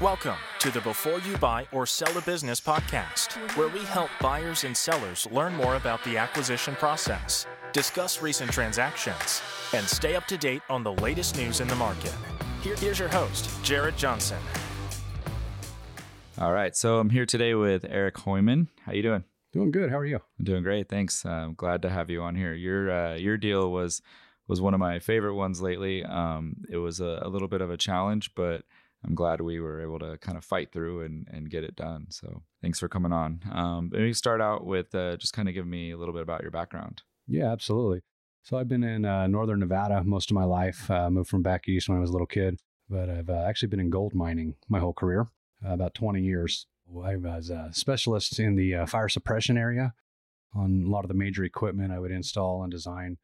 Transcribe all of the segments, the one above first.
Welcome to the Before You Buy or Sell a Business podcast, where we help buyers and sellers learn more about the acquisition process, discuss recent transactions, and stay up to date on the latest news in the market. Here- here's your host, Jared Johnson. All right, so I'm here today with Eric Hooiman. How you doing? Doing good. How are you? I'm doing great, thanks. Uh, I'm glad to have you on here. Your uh, your deal was was one of my favorite ones lately. Um, it was a, a little bit of a challenge, but I'm glad we were able to kind of fight through and, and get it done. So thanks for coming on. Um, maybe start out with uh, just kind of give me a little bit about your background. Yeah, absolutely. So I've been in uh, northern Nevada most of my life. Uh, moved from back east when I was a little kid, but I've uh, actually been in gold mining my whole career, uh, about 20 years. I was a specialist in the uh, fire suppression area on a lot of the major equipment I would install and design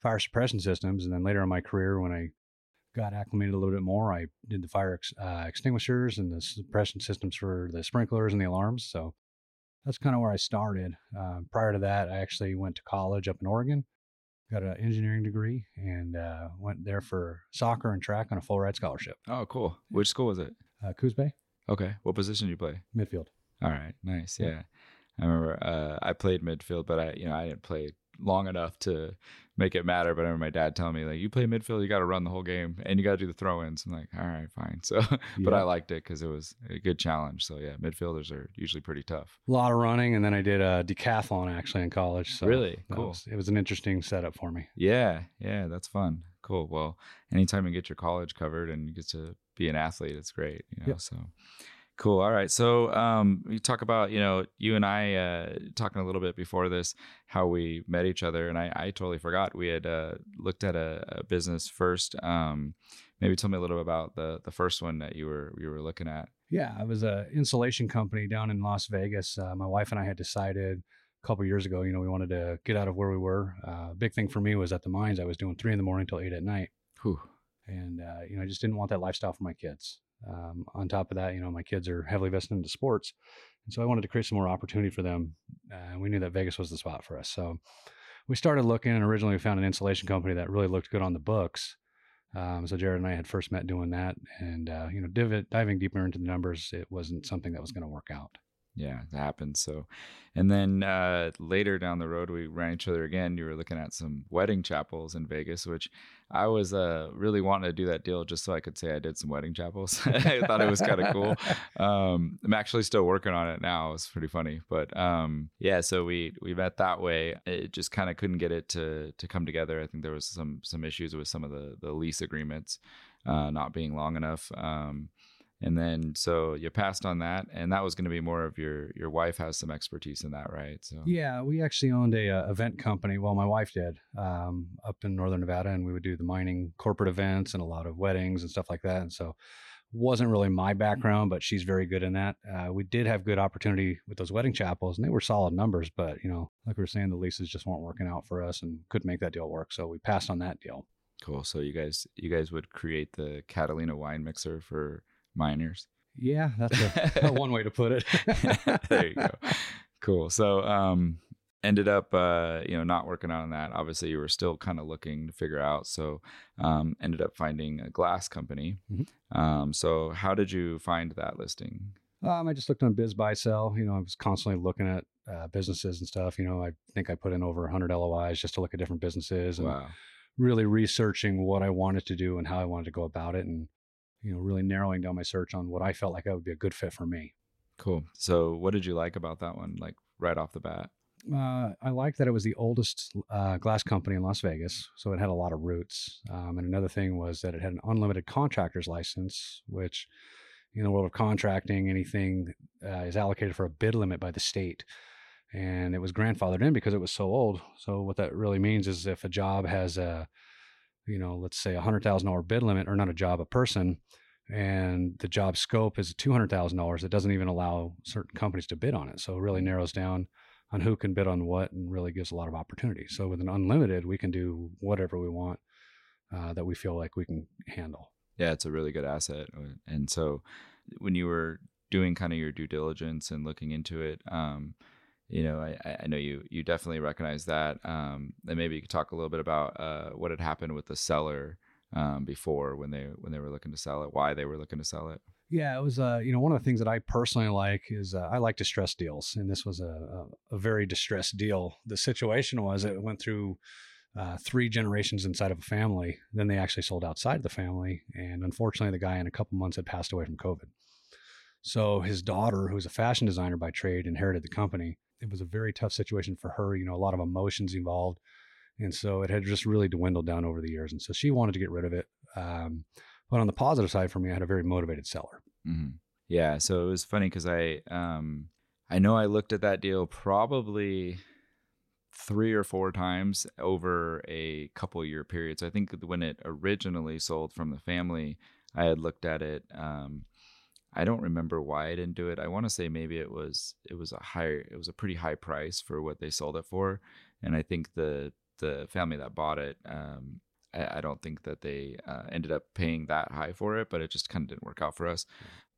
fire suppression systems. And then later in my career, when I got acclimated a little bit more, I did the fire ex- uh, extinguishers and the suppression systems for the sprinklers and the alarms. So that's kind of where I started. Uh, prior to that, I actually went to college up in Oregon, got an engineering degree, and uh, went there for soccer and track on a full ride scholarship. Oh, cool. Which school was it? Uh, Coos Bay, Okay. What position do you play? midfield. All right, nice. Yeah. Yeah, I remember uh, I played midfield, but I you know I didn't play long enough to make it matter. But I remember my dad telling me like, you play midfield, you got to run the whole game, and you got to do the throw-ins. I'm like, all right, fine. So, but I liked it because it was a good challenge. So yeah, midfielders are usually pretty tough. A lot of running, and then I did a decathlon actually in college. So Really? Cool. was- it was an interesting setup for me. Yeah, yeah, that's fun. Cool. Well, anytime you get your college covered and you get to be an athlete, it's great. You know, Yep. so cool. All right. So um you talk about, you know, you and I uh talking a little bit before this, how we met each other. And I, I totally forgot. We had uh looked at a, a business first. Um maybe tell me a little bit about the the first one that you were you were looking at. Yeah, I was a insulation company down in Las Vegas. Uh, my wife and I had decided a couple years ago, you know, we wanted to get out of where we were. Uh, big thing for me was at the mines. I was doing three in the morning till eight at night, Whew. and uh, you know, I just didn't want that lifestyle for my kids. Um, on top of that, you know, my kids are heavily vested into sports, and so I wanted to create some more opportunity for them. Uh, we knew that Vegas was the spot for us, so we started looking. And originally, we found an insulation company that really looked good on the books. Um, so Jared and I had first met doing that, and uh, you know, div- diving deeper into the numbers, it wasn't something that was going to work out. Yeah, it happens. So, and then uh, later down the road, we ran each other again. You were looking at some wedding chapels in Vegas, which I was uh, really wanting to do that deal just so I could say I did some wedding chapels. I thought it was kind of cool. Um, I'm actually still working on it now. It's pretty funny, but um, yeah. So we we met that way. It just kind of couldn't get it to to come together. I think there was some some issues with some of the the lease agreements uh, not being long enough. Um, and then so you passed on that, and that was going to be more of your your wife has some expertise in that, right? So Yeah, we actually owned a uh, event company. Well, my wife did um, up in northern Nevada, and we would do the mining corporate events and a lot of weddings and stuff like that. And so, wasn't really my background, but she's very good in that. Uh, we did have good opportunity with those wedding chapels, and they were solid numbers. But you know, like we were saying, the leases just weren't working out for us, and couldn't make that deal work. So we passed on that deal. cool. So you guys you guys would create the Catalina wine mixer for miners. Yeah, that's a, one way to put it. there you go. Cool. So um ended up uh you know not working on that obviously you were still kind of looking to figure out so um ended up finding a glass company Mhm. um so how did you find that listing Um, I just looked on BizBuySell. You know, I was constantly looking at uh, businesses and stuff. You know, I think I put in over 100 LOIs just to look at different businesses and wow really researching what I wanted to do and how I wanted to go about it, and you know, really narrowing down my search on what I felt like that would be a good fit for me. cool so what did you like about that one like right off the bat Uh, I liked that it was the oldest uh, glass company in Las Vegas, so it had a lot of roots. Um, and another thing was that it had an unlimited contractor's license, which in the world of contracting, anything uh, is allocated for a bid limit by the state. And it was grandfathered in because it was so old. So what that really means is if a job has a, you know, let's say a hundred thousand dollar bid limit, or not a job, a person, and the job scope is two hundred thousand dollars, it doesn't even allow certain companies to bid on it. So it really narrows down on who can bid on what and really gives a lot of opportunity. So with an unlimited, we can do whatever we want uh, that we feel like we can handle. yeah it's a really good asset Uh, and so when you were doing kind of your due diligence and looking into it um you know i I- know you you definitely recognize that um and maybe you could talk a little bit about uh what had happened with the seller um before when they when they were looking to sell it why they were looking to sell it Yeah, it was. Uh, you know, one of the things that I personally like is uh, I like distressed deals, and this was a, a, a very distressed deal. The situation was it went through uh, three generations inside of a family. Then they actually sold outside the family, and unfortunately, the guy in a couple months had passed away from COVID. So his daughter, who's a fashion designer by trade, inherited the company. It was a very tough situation for her. You know, a lot of emotions involved, and so it had just really dwindled down over the years. And so she wanted to get rid of it. Um, but on the positive side for me, I had a very motivated seller. Mm-hmm. Yeah. So it was funny because I, um, I know I looked at that deal probably three or four times over a couple year period. So I think when it originally sold from the family, I had looked at it. Um, I don't remember why I didn't do it. I want to say maybe it was it was a higher it was a pretty high price for what they sold it for, and I think the the family that bought it um, I, I don't think that they uh, ended up paying that high for it, but it just kind of didn't work out for us.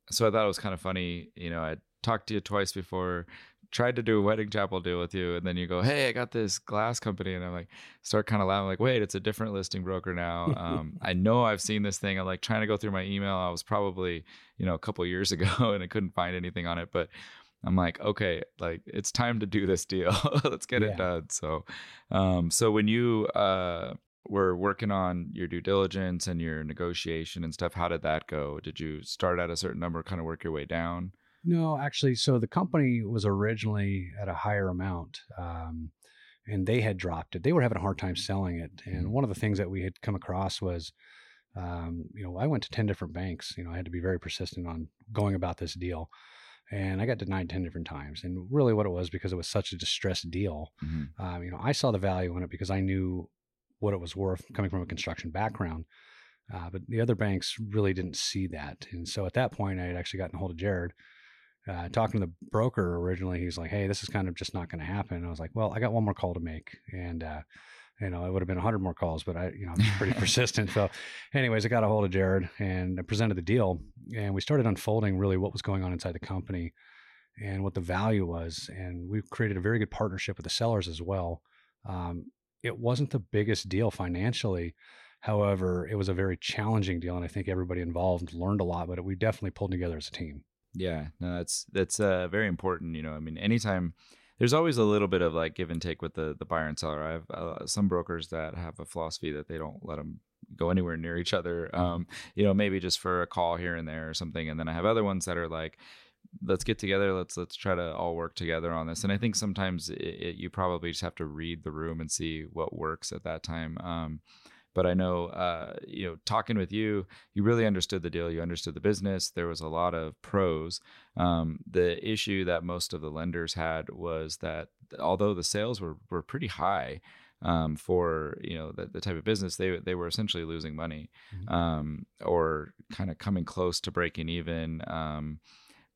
So I thought it was kind of funny. You know, I talked to you twice before, tried to do a wedding chapel deal with you, and then you go, "Hey, I got this glass company," and I'm like, start kind of laughing, like, "Wait, it's a different listing broker now." Um, I know I've seen this thing. I'm like trying to go through my email. I was probably, you know, a couple years ago, and I couldn't find anything on it, but. I'm like, okay, like it's time to do this deal. Let's get yeah. it done. So, um, so when you uh, were working on your due diligence and your negotiation and stuff, how did that go? Did you start at a certain number, kind of work your way down? No, actually, so the company was originally at a higher amount. Um, and they had dropped it. They were having a hard time selling it. And mm-hmm. one of the things that we had come across was, um, you know, I went to 10 different banks. You know, I had to be very persistent on going about this deal. And I got denied 10 different times. And really what it was because it was such a distressed deal. Mm-hmm. Um, you know, I saw the value in it because I knew what it was worth coming from a construction background. Uh, but the other banks really didn't see that. And so at that point, I had actually gotten a hold of Jared. Uh, talking to the broker originally, he's like, "Hey, this is kind of just not going to happen." And I was like, "Well, I got one more call to make, and uh, you know, it would have been a hundred more calls, but I, you know, I'm pretty persistent." So, anyways, I got a hold of Jared and I presented the deal, and we started unfolding really what was going on inside the company and what the value was, and we created a very good partnership with the sellers as well. Um, it wasn't the biggest deal financially. However, it was a very challenging deal, and I think everybody involved learned a lot. But we definitely pulled together as a team. Yeah, no, that's that's uh, very important. You know, I mean, anytime there's always a little bit of like give and take with the the buyer and seller. I have uh, some brokers that have a philosophy that they don't let them go anywhere near each other. Um, you know, maybe just for a call here and there or something. And then I have other ones that are like, let's get together let's let's try to all work together on this and i think sometimes it, it, you probably just have to read the room and see what works at that time um, but i know uh, you know talking with you you really understood the deal you understood the business there was a lot of pros um, the issue that most of the lenders had was that although the sales were, were pretty high um, for you know the, the, type of business they they were essentially losing money mm-hmm. um, or kind of coming close to breaking even um,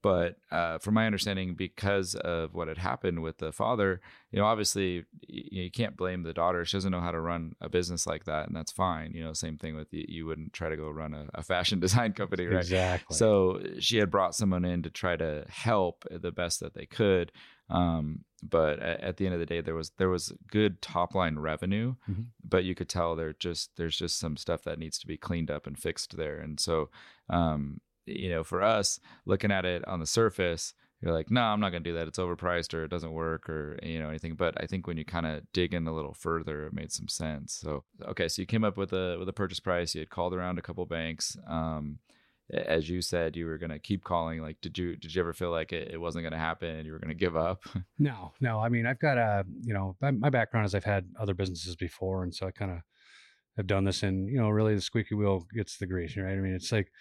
but uh, from my understanding, because of what had happened with the father, you know, obviously you, you, can't blame the daughter. She doesn't know how to run a business like that, and that's fine. You know, same thing with you. You wouldn't try to go run a, a fashion design company, right? Exactly. So she had brought someone in to try to help the best that they could. Um, but at, at, the end of the day, there was there was good top line revenue, mm-hmm. but you could tell there just there's just some stuff that needs to be cleaned up and fixed there. And so, um, you know, for us looking at it on the surface, you're like, no, I'm not going to do that. It's overpriced or it doesn't work or, you know, anything. But I think when you kind of dig in a little further, it made some sense. So, okay. So you came up with a, with a purchase price. You had called around a couple banks. Um, as you said, you were going to keep calling. Like, did you, did you ever feel like it, it wasn't going to happen and you were going to give up? no, no. I mean, I've got a, you know, my background is I've had other businesses before. And so I kind of have done this and, you know, really the squeaky wheel gets the grease, right? I mean, it's like,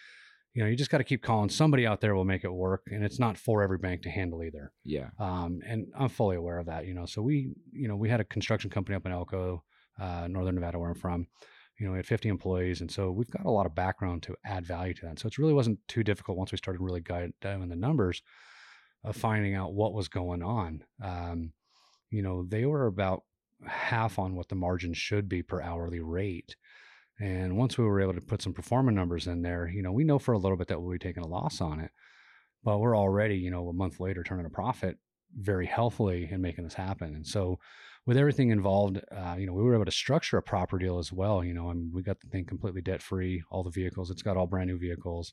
you know, you just got to keep calling. Somebody out there will make it work, and it's not for every bank to handle either. Yeah. Um, and I'm fully aware of that. You know, so we, you know, we had a construction company up in Elko, uh, Northern Nevada, where I'm from. You know, we had 50 employees, and so we've got a lot of background to add value to that. So it really wasn't too difficult once we started really diving the numbers of finding out what was going on. Um, you know, they were about half on what the margin should be per hourly rate. And once we were able to put some performance numbers in there, you know, we know for a little bit that we'll be taking a loss on it, but we're already, you know, a month later turning a profit very healthily and making this happen. And so, with everything involved, uh, you know, we were able to structure a proper deal as well. You know, and we got the thing completely debt free, all the vehicles. It's got all brand new vehicles.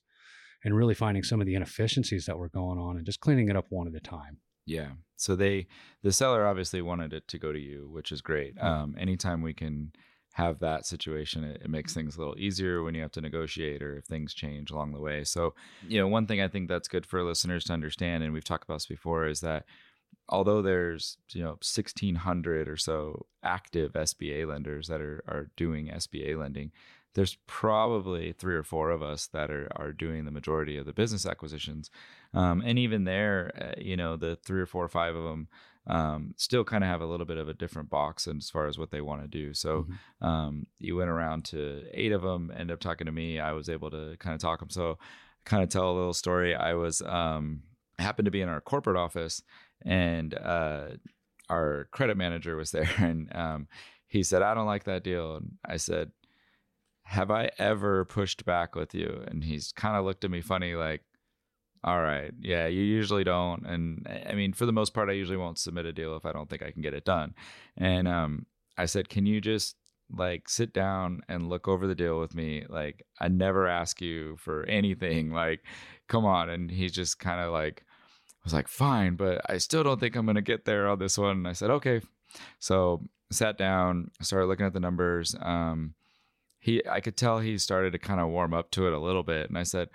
and really finding some of the inefficiencies that were going on and just cleaning it up one at a time. Yeah. So they, the seller obviously wanted it to go to you, which is great. Um, anytime we can have that situation, it, it makes things a little easier when you have to negotiate or if things change along the way. So, you know, one thing I think that's good for listeners to understand, and we've talked about this before, is that although there's you know 1600 or so active SBA lenders that are are doing SBA lending there's probably three or four of us that are are doing the majority of the business acquisitions um, and even there uh, you know the three or four or five of them um, still kind of have a little bit of a different box as far as what they want to do. So Mhm. um, you went around to eight of them end up talking to me i was able to kind of talk them so kind of tell a little story. I was um, happened to be in our corporate office and uh, our credit manager was there and um, he said i don't like that deal. And i said have i ever pushed back with you? And he's kind of looked at me funny like all right yeah you usually don't and i mean for the most part i usually won't submit a deal if i don't think i can get it done and um, i said can you just like sit down and look over the deal with me like i never ask you for anything like come on and he's just kind of like was like, fine, but I still don't think I'm going to get there on this one. And I said, okay. So sat down, started looking at the numbers. Um, he, I could tell he started to kind of warm up to it a little bit. And I said,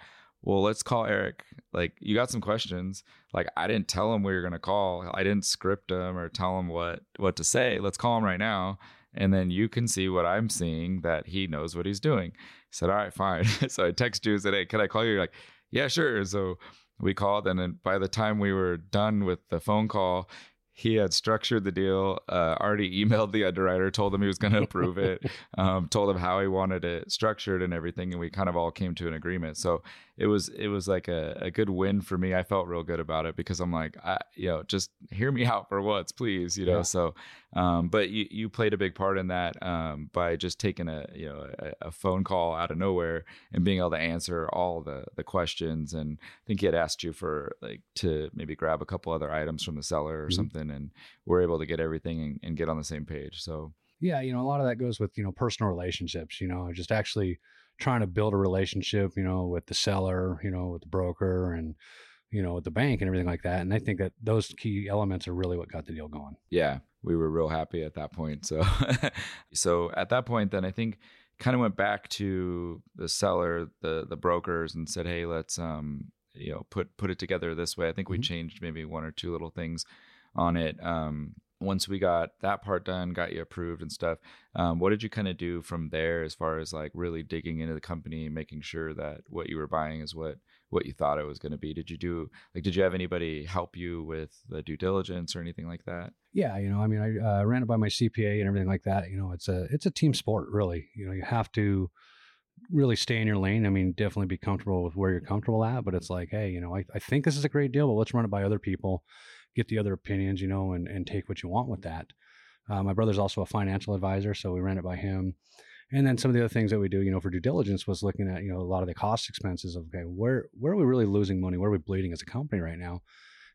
well, let's call Eric. Like, you got some questions. Like, I didn't tell him we were going to call. I didn't script him or tell him what, what to say. Let's call him right now. And then you can see what I'm seeing that he knows what he's doing. He said, all right, fine. so I texted you and said, hey, can I call you? You're like, yeah, sure. So we called and then by the time we were done with the phone call he had structured the deal uh, already emailed the underwriter told him he was going to approve it um, told him how he wanted it structured and everything and we kind of all came to an agreement so it was it was like a, a good win for me i felt real good about it because i'm like I, you know just hear me out for once please you know Yeah. so um, but you, you played a big part in that um, by just taking a you know a, a phone call out of nowhere and being able to answer all the the questions and I think he had asked you for like to maybe grab a couple other items from the seller or Mhm. something and we're able to get everything and, and get on the same page so Yeah, you know, a lot of that goes with, you know, personal relationships, you know, just actually trying to build a relationship, you know, with the seller, you know, with the broker and, you know, with the bank and everything like that. And I think that those key elements are really what got the deal going. yeah we were real happy at that point so so at that point then i think kind of went back to the seller the the brokers and said hey let's um you know put put it together this way i think we Mhm. changed maybe one or two little things on it um once we got that part done got you approved and stuff um, what did you kind of do from there as far as like really digging into the company making sure that what you were buying is what what you thought it was going to be did you do like did you have anybody help you with the due diligence or anything like that Yeah, you know, I mean, I uh, ran it by my CPA and everything like that. You know, it's a it's a team sport, really. You know, you have to really stay in your lane. I mean, definitely be comfortable with where you're comfortable at. But it's like, hey, you know, I, I think this is a great deal, but let's run it by other people, get the other opinions, you know, and and take what you want with that. Uh, my brother's also a financial advisor, so we ran it by him. And then some of the other things that we do, you know, for due diligence was looking at, you know, a lot of the cost expenses of, okay, where where are we really losing money? Where are we bleeding as a company right now?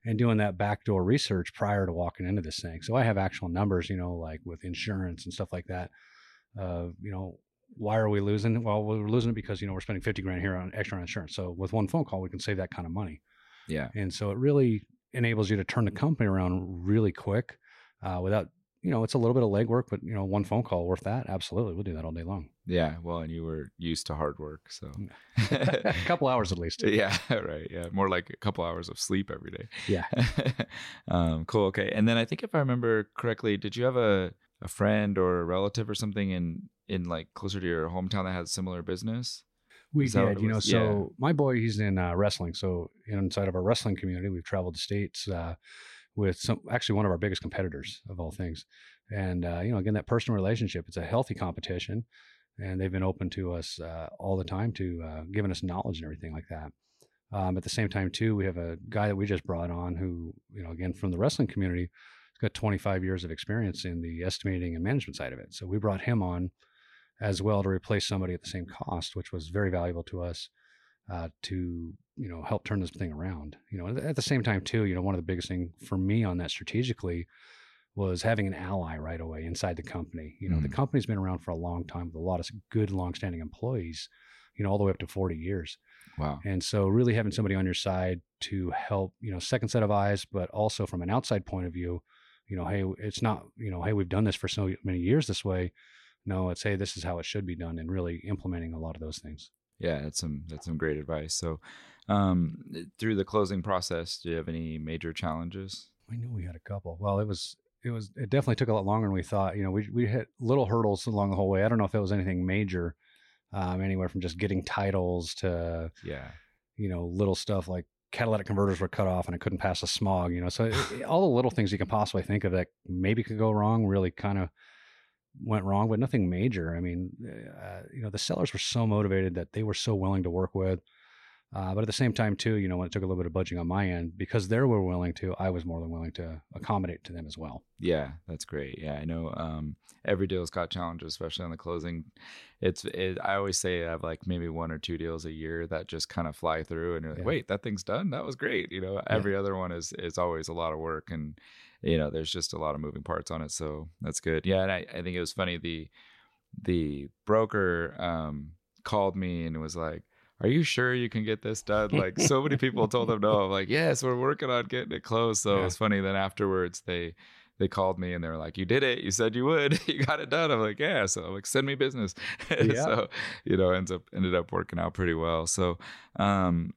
and doing that backdoor research prior to walking into this thing. So I have actual numbers, you know, like with insurance and stuff like that. Uh, you know, why are we losing? Well, we're losing it because you know we're spending fifty grand here on extra on insurance. So with one phone call, we can save that kind of money, yeah and so it really enables you to turn the company around really quick, uh, without you know it's a little bit of legwork, but you know one phone call worth that. Absolutely, we'll do that all day long. Yeah, well, and you were used to hard work, so a couple hours at least. yeah, right. Yeah, more like a couple hours of sleep every day. Yeah. um, cool. Okay, and then I think if I remember correctly, did you have a a friend or a relative or something in in like closer to your hometown that had similar business? We Is did, you know. was? So Yeah. my boy, he's in uh, wrestling. So inside of our wrestling community, we've traveled the states uh, with some actually one of our biggest competitors of all things. And uh, you know, again, that personal relationship. It's a healthy competition, and they've been open to us uh, all the time to uh, giving us knowledge and everything like that. Um, at the same time, too, we have a guy that we just brought on who, you know, again from the wrestling community, has got 25 years of experience in the estimating and management side of it. So we brought him on as well to replace somebody at the same cost, which was very valuable to us uh, to you know help turn this thing around. You know, at the same time too, you know, one of the biggest thing for me on that strategically was having an ally right away inside the company. You know, the Mm. company's been around for a long time with a lot of good, long-standing employees. You know, all the way up to 40 years. Wow. And so really having somebody on your side to help, you know, second set of eyes, but also from an outside point of view, you know, hey, it's not, you know, hey, we've done this for so many years this way. No, it's say this is how it should be done, and really implementing a lot of those things. Yeah, that's some that's some great advice. So, um, through the closing process, do you have any major challenges? I knew we had a couple. Well, it was it was it definitely took a lot longer than we thought. You know, we we hit little hurdles along the whole way. I don't know if it was anything major, um, anywhere from just getting titles to Yeah. you know little stuff like catalytic converters were cut off and it couldn't pass a smog. You know, so it- all the little things you can possibly think of that maybe could go wrong really kind of went wrong, but nothing major. I mean, uh, you know, the sellers were so motivated that they were so willing to work with. Uh, but at the same time, too, you know, when it took a little bit of budging on my end, because they were willing to, I was more than willing to accommodate to them as well. Yeah, that's great. Yeah, I know um, every deal's got challenges, especially on the closing. It's it, I always say I have like maybe one or two deals a year that just kind of fly through, and you're like, Yeah. wait, that thing's done. That was great. You know, every other one is is always a lot of work, and you know, there's just a lot of moving parts on it. So that's good. Yeah, and I, I think it was funny the the broker um, called me and was like. Are you sure you can get this done? Like so many people told them no. I'm like, yes, we're working on getting it closed. So Yeah. it's funny. Then afterwards, they they called me and they were like, "You did it! You said you would. you got it done." I'm like, "Yeah." So I'm like, "Send me business." Yeah. so you know, ends up ended up working out pretty well. So, um,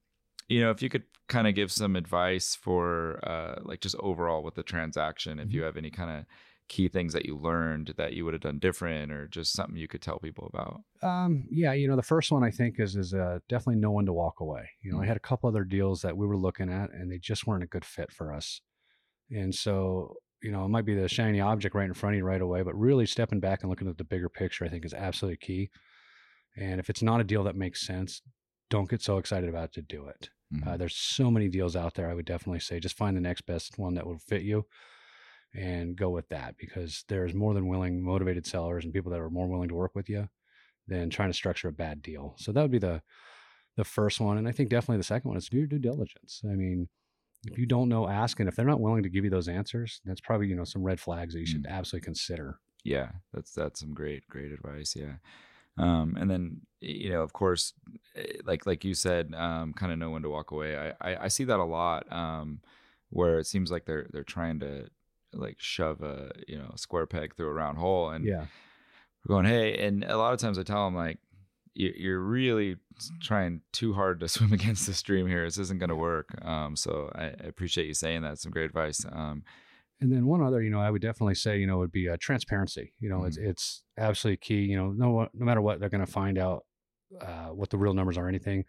you know, if you could kind of give some advice for uh, like just overall with the transaction, if you have any kind of key things that you learned that you would have done different, or just something you could tell people about. Um, yeah, you know, the first one I think is is uh, definitely no one to walk away. You know, I Mm. had a couple other deals that we were looking at, and they just weren't a good fit for us. And so, you know, it might be the shiny object right in front of you right away, but really stepping back and looking at the bigger picture, I think, is absolutely key. And if it's not a deal that makes sense, don't get so excited about it to do it. Mhm. Uh, there's so many deals out there. I would definitely say just find the next best one that will fit you and go with that because there's more than willing, motivated sellers and people that are more willing to work with you than trying to structure a bad deal. So that would be the the first one, and I think definitely the second one is do your due diligence. I mean, if you don't know, ask, and if they're not willing to give you those answers, that's probably you know some red flags that you should absolutely consider. yeah that's that's some great great advice yeah um and then you know of course eh, like like you said um kind of know when to walk away I, I i see that a lot um where it seems like they're they're trying to like shove a you know square peg through a round hole and Yeah, we're going hey and a lot of times i tell them like you- you're really trying too hard to swim against the stream here this isn't going to work um so I, appreciate you saying that some great advice um and then one other, you know, I would definitely say, you know, would be uh, transparency. You know, it's it's absolutely key. You know, no no matter what, they're going to find out uh, what the real numbers are, or anything.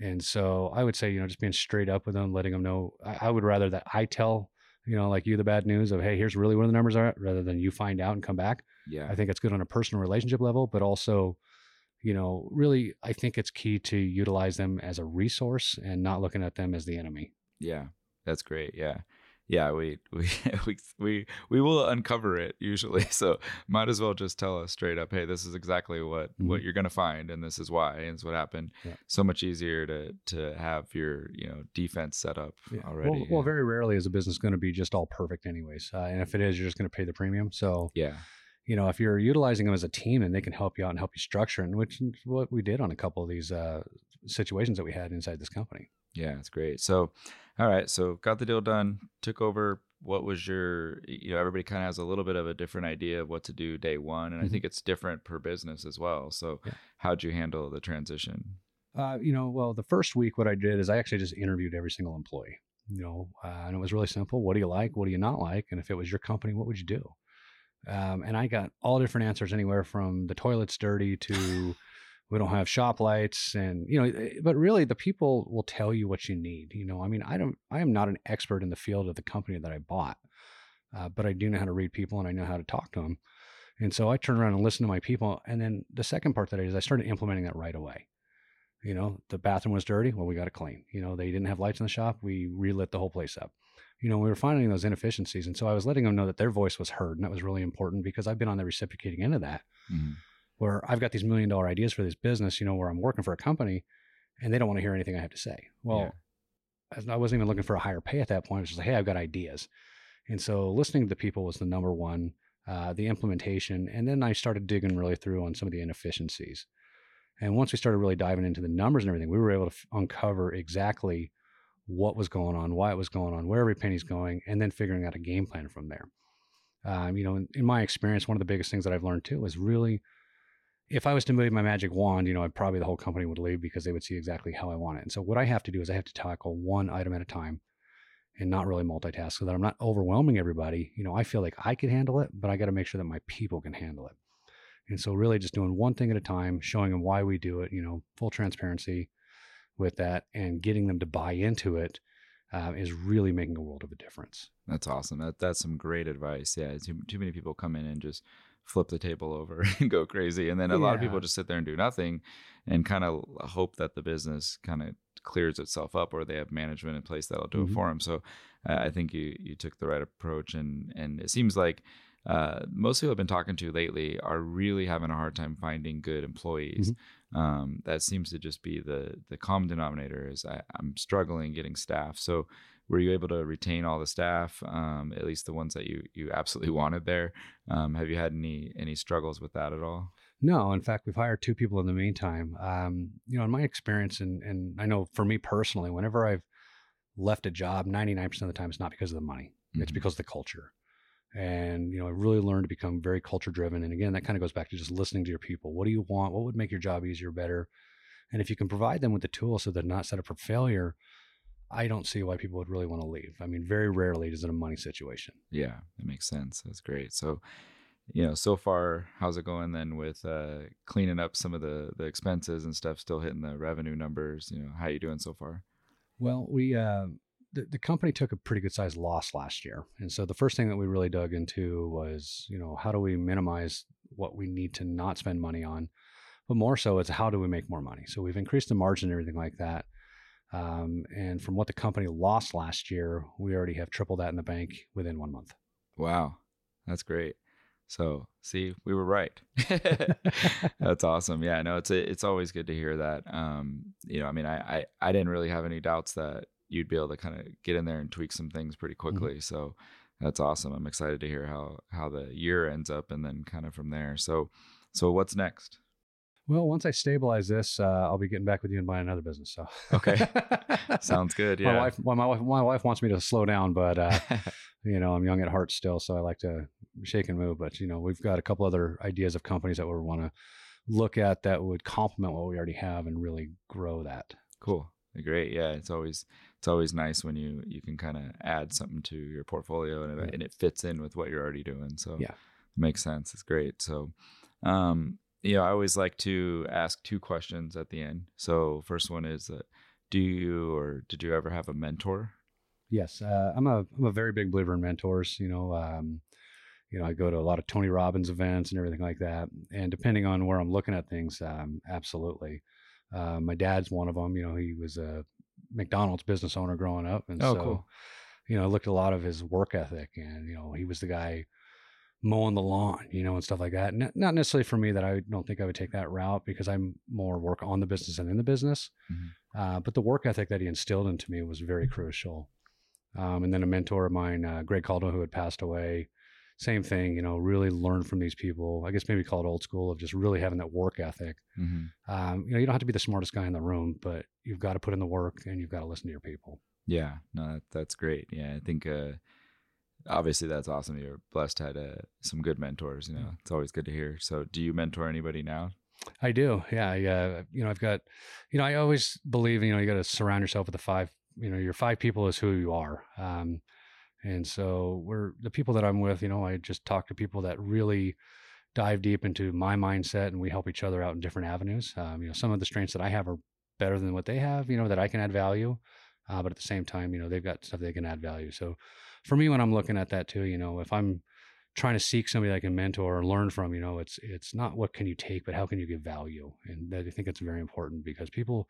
And so I would say, you know, just being straight up with them, letting them know. I, I would rather that I tell, you know, like you the bad news of, hey, here's really where the numbers are, rather than you find out and come back. yeah I think it's good on a personal relationship level, but also, you know, really, I think it's key to utilize them as a resource and not looking at them as the enemy. Yeah, that's great. Yeah, yeah. We we we we we will uncover it usually. So might as well just tell us straight up, hey, this is exactly what what Mhm. you're gonna find, and this is why, and it's what happened. Yeah. So much easier to to have your you know defense set up already. Well, well, very rarely is a business going to be just all perfect, anyways. Uh, and if it is, you're just going to pay the premium. So, yeah, you know, if you're utilizing them as a team and they can help you out and help you structure, and which is what we did on a couple of these uh, situations that we had inside this company. yeah, it's great. So, all right, so got the deal done, took over. What was your you know everybody kind of has a little bit of a different idea of what to do day one, and I Mhm. think it's different per business as well. So, Yeah. how'd you handle the transition? Uh, you know, well, the first week, what I did is I actually just interviewed every single employee. You know, uh, and it was really simple. What do you like? What do you not like? And if it was your company, what would you do? Um, and I got all different answers, anywhere from the toilet's dirty to we don't have shop lights, and you know. eh, But really, the people will tell you what you need. You know, I mean, I don't. I am not an expert in the field of the company that I bought, uh, but I do know how to read people and I know how to talk to them. And so I turn around and listen to my people. And then the second part that I did is I started implementing that right away. You know, the bathroom was dirty. Well, we got to clean. You know, they didn't have lights in the shop. We relit the whole place up. You know, we were finding those inefficiencies. And so I was letting them know that their voice was heard. And that was really important because I've been on the reciprocating end of that Mhm. Where I've got these million dollar ideas for this business, you know, where I'm working for a company and they don't want to hear anything I have to say. Well, I wasn't even looking for a higher pay at that point. It was just like, hey, I've got ideas. And so listening to the people was the number one, uh, the implementation. And then I started digging really through on some of the inefficiencies. And once we started really diving into the numbers and everything, we were able to f- uncover exactly what was going on, why it was going on, where every penny's going, and then figuring out a game plan from there. Um, you know, in, in my experience, one of the biggest things that I've learned too is really, if I was to move my magic wand, you know, I'd probably the whole company would leave because they would see exactly how I want it. And so what I have to do is I have to tackle one item at a time and not really multitask so that I'm not overwhelming everybody. You know, I feel like I can handle it, but I got to make sure that my people can handle it. And so really just doing one thing at a time, showing them why we do it, you know, full transparency with that and getting them to buy into it uh, is really making a world of a difference. That's awesome. That that's some great advice. Yeah, too, too many people come in and just flip the table over and go crazy, and then a lot of people just sit there and do nothing, and kind of hope that the business kind of clears itself up, or they have management in place that'll do Mhm. it for them. So uh, I think you you took the right approach, and and it seems like. Uh, most people I've been talking to lately are really having a hard time finding good employees. Um, that seems to just be the the common denominator. Is I, I'm struggling getting staff. So were you able to retain all the staff um, at least the ones that you you absolutely wanted there um, have you had any any struggles with that at all No, in fact, we've hired two people in the meantime. Um, you know, in my experience, and and I know for me personally, whenever I've left a job, ninety nine percent of the time, it's not because of the money; it's Mhm. because of the culture. And you know, I really learned to become very culture driven. And again, that kind of goes back to just listening to your people. What do you want? What would make your job easier, better? And if you can provide them with the tools so they're not set up for failure, I don't see why people would really want to leave. I mean, very rarely is it a money situation. yeah that makes sense that's great so you know so far how's it going then with uh, cleaning up some of the the expenses and stuff still hitting the revenue numbers you know how you doing so far Well, we uh, the the company took a pretty good sized loss last year, and so the first thing that we really dug into was, you know, how do we minimize what we need to not spend money on, but more so it's how do we make more money. So we've increased the margin and everything like that. Um, and from what the company lost last year, we already have tripled that in the bank within one month. wow. That's great. So see we were right. That's awesome. Yeah no it's it's always good to hear that. Um you know i mean I, I i didn't really have any doubts that you'd be able to kind of get in there and tweak some things pretty quickly. So that's awesome. I'm excited to hear how how the year ends up and then kind of from there. So so what's next Well, once I stabilize this, uh, I'll be getting back with you and buying another business. So Okay. sounds good Yeah, My wife, well, my wife, my wife wants me to slow down, but uh, you know, I'm young at heart still, so I like to shake and move. But you know, we've got a couple other ideas of companies that we want to look at that would complement what we already have and really grow that. cool great yeah it's always it's always nice when you you can kind of add something to your portfolio and Yeah. and it fits in with what you're already doing so Yeah. makes sense it's great so um you know i always like to ask two questions at the end so first one is uh, do you or did you ever have a mentor Yes, uh, I'm a I'm a very big believer in mentors. You know, um, you know, I go to a lot of Tony Robbins events and everything like that. And depending on where I'm looking at things, um, absolutely. Uh, my dad's one of them. You know, he was a McDonald's business owner growing up, and Oh, so cool. you know, I looked at a lot of his work ethic, and you know, he was the guy mowing the lawn, you know, and stuff like that. Not, not necessarily for me that I don't think I would take that route because I'm more work on the business than in the business. Mhm. Uh, but the work ethic that he instilled into me was very crucial. Um, and then a mentor of mine, uh, Greg Caldwell, who had passed away, same thing, you know, really learn from these people. I guess maybe call it old school of just really having that work ethic. hmm Um, you know, you don't have to be the smartest guy in the room, but you've got to put in the work and you've got to listen to your people. Yeah, no, that, that's great. Yeah, I think uh, obviously that's awesome. You're blessed to had uh, some good mentors. You know, it's always good to hear. So, do you mentor anybody now? I do. Yeah. I, uh, you know, I've got, you know, I always believe, you know, you got to surround yourself with the five, you know, your five people is who you are. Um, and so we're the people that I'm with, you know, I just talk to people that really dive deep into my mindset and we help each other out in different avenues. Um, you know, some of the strengths that I have are better than what they have, you know, that I can add value. Uh, but at the same time, you know, they've got stuff they can add value. So for me, when I'm looking at that too, you know, if I'm trying to seek somebody that I can mentor or learn from, you know, it's it's not what can you take, but how can you give value, and that, I think it's very important because people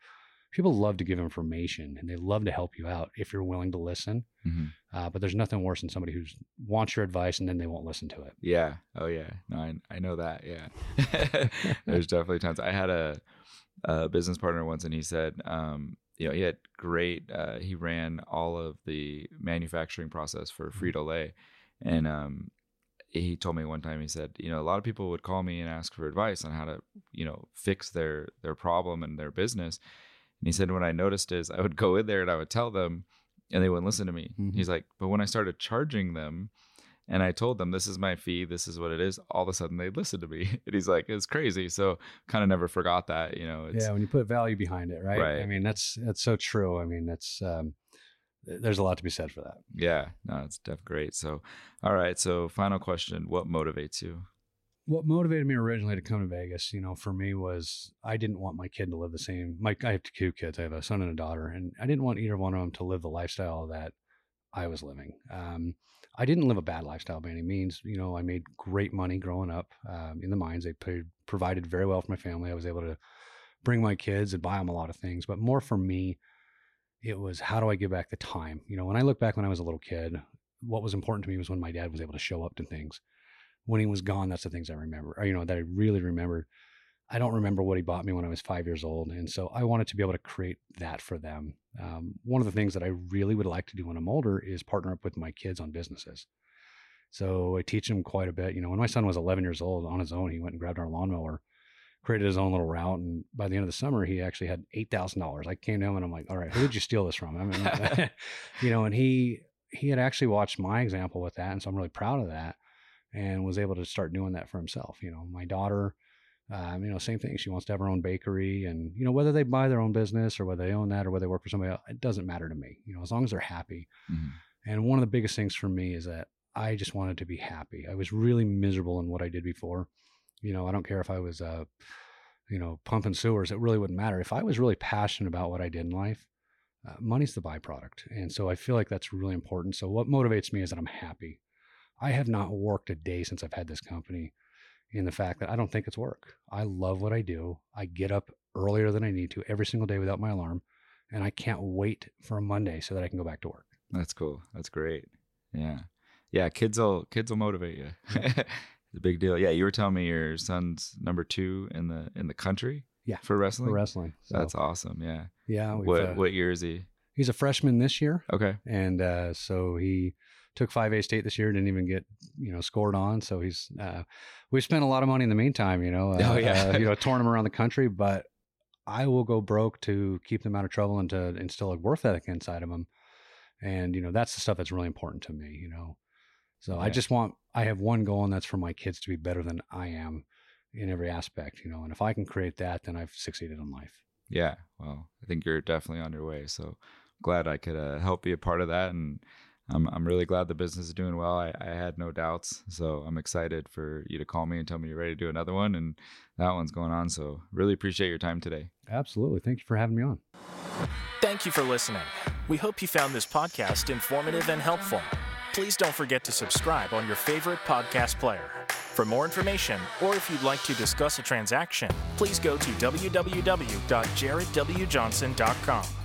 people love to give information and they love to help you out if you're willing to listen. hmm Uh, but there's nothing worse than somebody who wants your advice and then they won't listen to it. Yeah. Oh, yeah. No, I, I know that. Yeah. There's definitely times. I had a, a business partner once, and he said, um, you know, he had great. Uh, he ran all of the manufacturing process for Frito Lay, and um, he told me one time he said you know a lot of people would call me and ask for advice on how to you know fix their their problem and their business and he said what i noticed is i would go in there and i would tell them and they wouldn't listen to me Mhm. he's like but when i started charging them and i told them this is my fee this is what it is all of a sudden they listened to me and he's like it's crazy so kind of never forgot that you know it's yeah, when you put value behind it, right? right? I mean, that's that's so true. I mean, that's um, there's a lot to be said for that. yeah no it's def great so all right so final question what motivates you What motivated me originally to come to Vegas, you know, for me was I didn't want my kid to live the same. My I have two kids. I have a son and a daughter, and I didn't want either one of them to live the lifestyle that I was living. Um, I didn't live a bad lifestyle by any means. You know, I made great money growing up um, in the mines. They paid, provided very well for my family. I was able to bring my kids and buy them a lot of things. But more for me, it was how do I give back the time? You know, when I look back when I was a little kid, what was important to me was when my dad was able to show up to things. When he was gone, that's the things I remember, or, you know, that I really remembered. I don't remember what he bought me when I was five years old. And so I wanted to be able to create that for them. Um, one of the things that I really would like to do when I'm older is partner up with my kids on businesses. So I teach them quite a bit. You know, when my son was 11 years old on his own, he went and grabbed our lawnmower, created his own little route. And by the end of the summer, he actually had $8,000. I came to him and I'm like, all right, who did you steal this from? I mean, you know, and he, he had actually watched my example with that. And so I'm really proud of that and was able to start doing that for himself. You know, my daughter, um, you know, same thing. She wants to have her own bakery, and you know, whether they buy their own business or whether they own that or whether they work for somebody else, it doesn't matter to me. You know, as long as they're happy. Mhm. And one of the biggest things for me is that I just wanted to be happy. I was really miserable in what I did before. You know, I don't care if I was, uh, you know, pumping sewers. It really wouldn't matter. If I was really passionate about what I did in life, uh, money's the byproduct. And so I feel like that's really important. So what motivates me is that I'm happy. I have not worked a day since I've had this company in the fact that I don't think it's work. I love what I do. I get up earlier than I need to every single day without my alarm. And I can't wait for a Monday so that I can go back to work. That's cool. That's great. Yeah. Yeah, kids will kids will motivate you. it's a big deal. Yeah, you were telling me your son's number 2 in the in the country? Yeah, For wrestling? For wrestling. So, That's awesome. Yeah. yeah. What uh, what year is he? He's a freshman this year. Okay. and uh, so he took 5A state this year. Didn't even get you know scored on. So he's uh, we've spent a lot of money in the meantime. You know, uh, Oh, yeah. uh, you know, touring him around the country. But I will go broke to keep them out of trouble and to instill a worth ethic inside of them. And you know, that's the stuff that's really important to me. You know, so I just want I have one goal, and that's for my kids to be better than I am in every aspect. You know, and if I can create that, then I've succeeded in life. Yeah. Well, I think you're definitely on your way. So glad I could uh, help be a part of that. And I'm, I'm really glad the business is doing well. I, I had no doubts. So I'm excited for you to call me and tell me you're ready to do another one. And that one's going on. So really appreciate your time today. Absolutely. Thank you for having me on. Thank you for listening. We hope you found this podcast informative and helpful. Please don't forget to subscribe on your favorite podcast player. For more information, or if you'd like to discuss a transaction, please go to www.jaredwjohnson.com.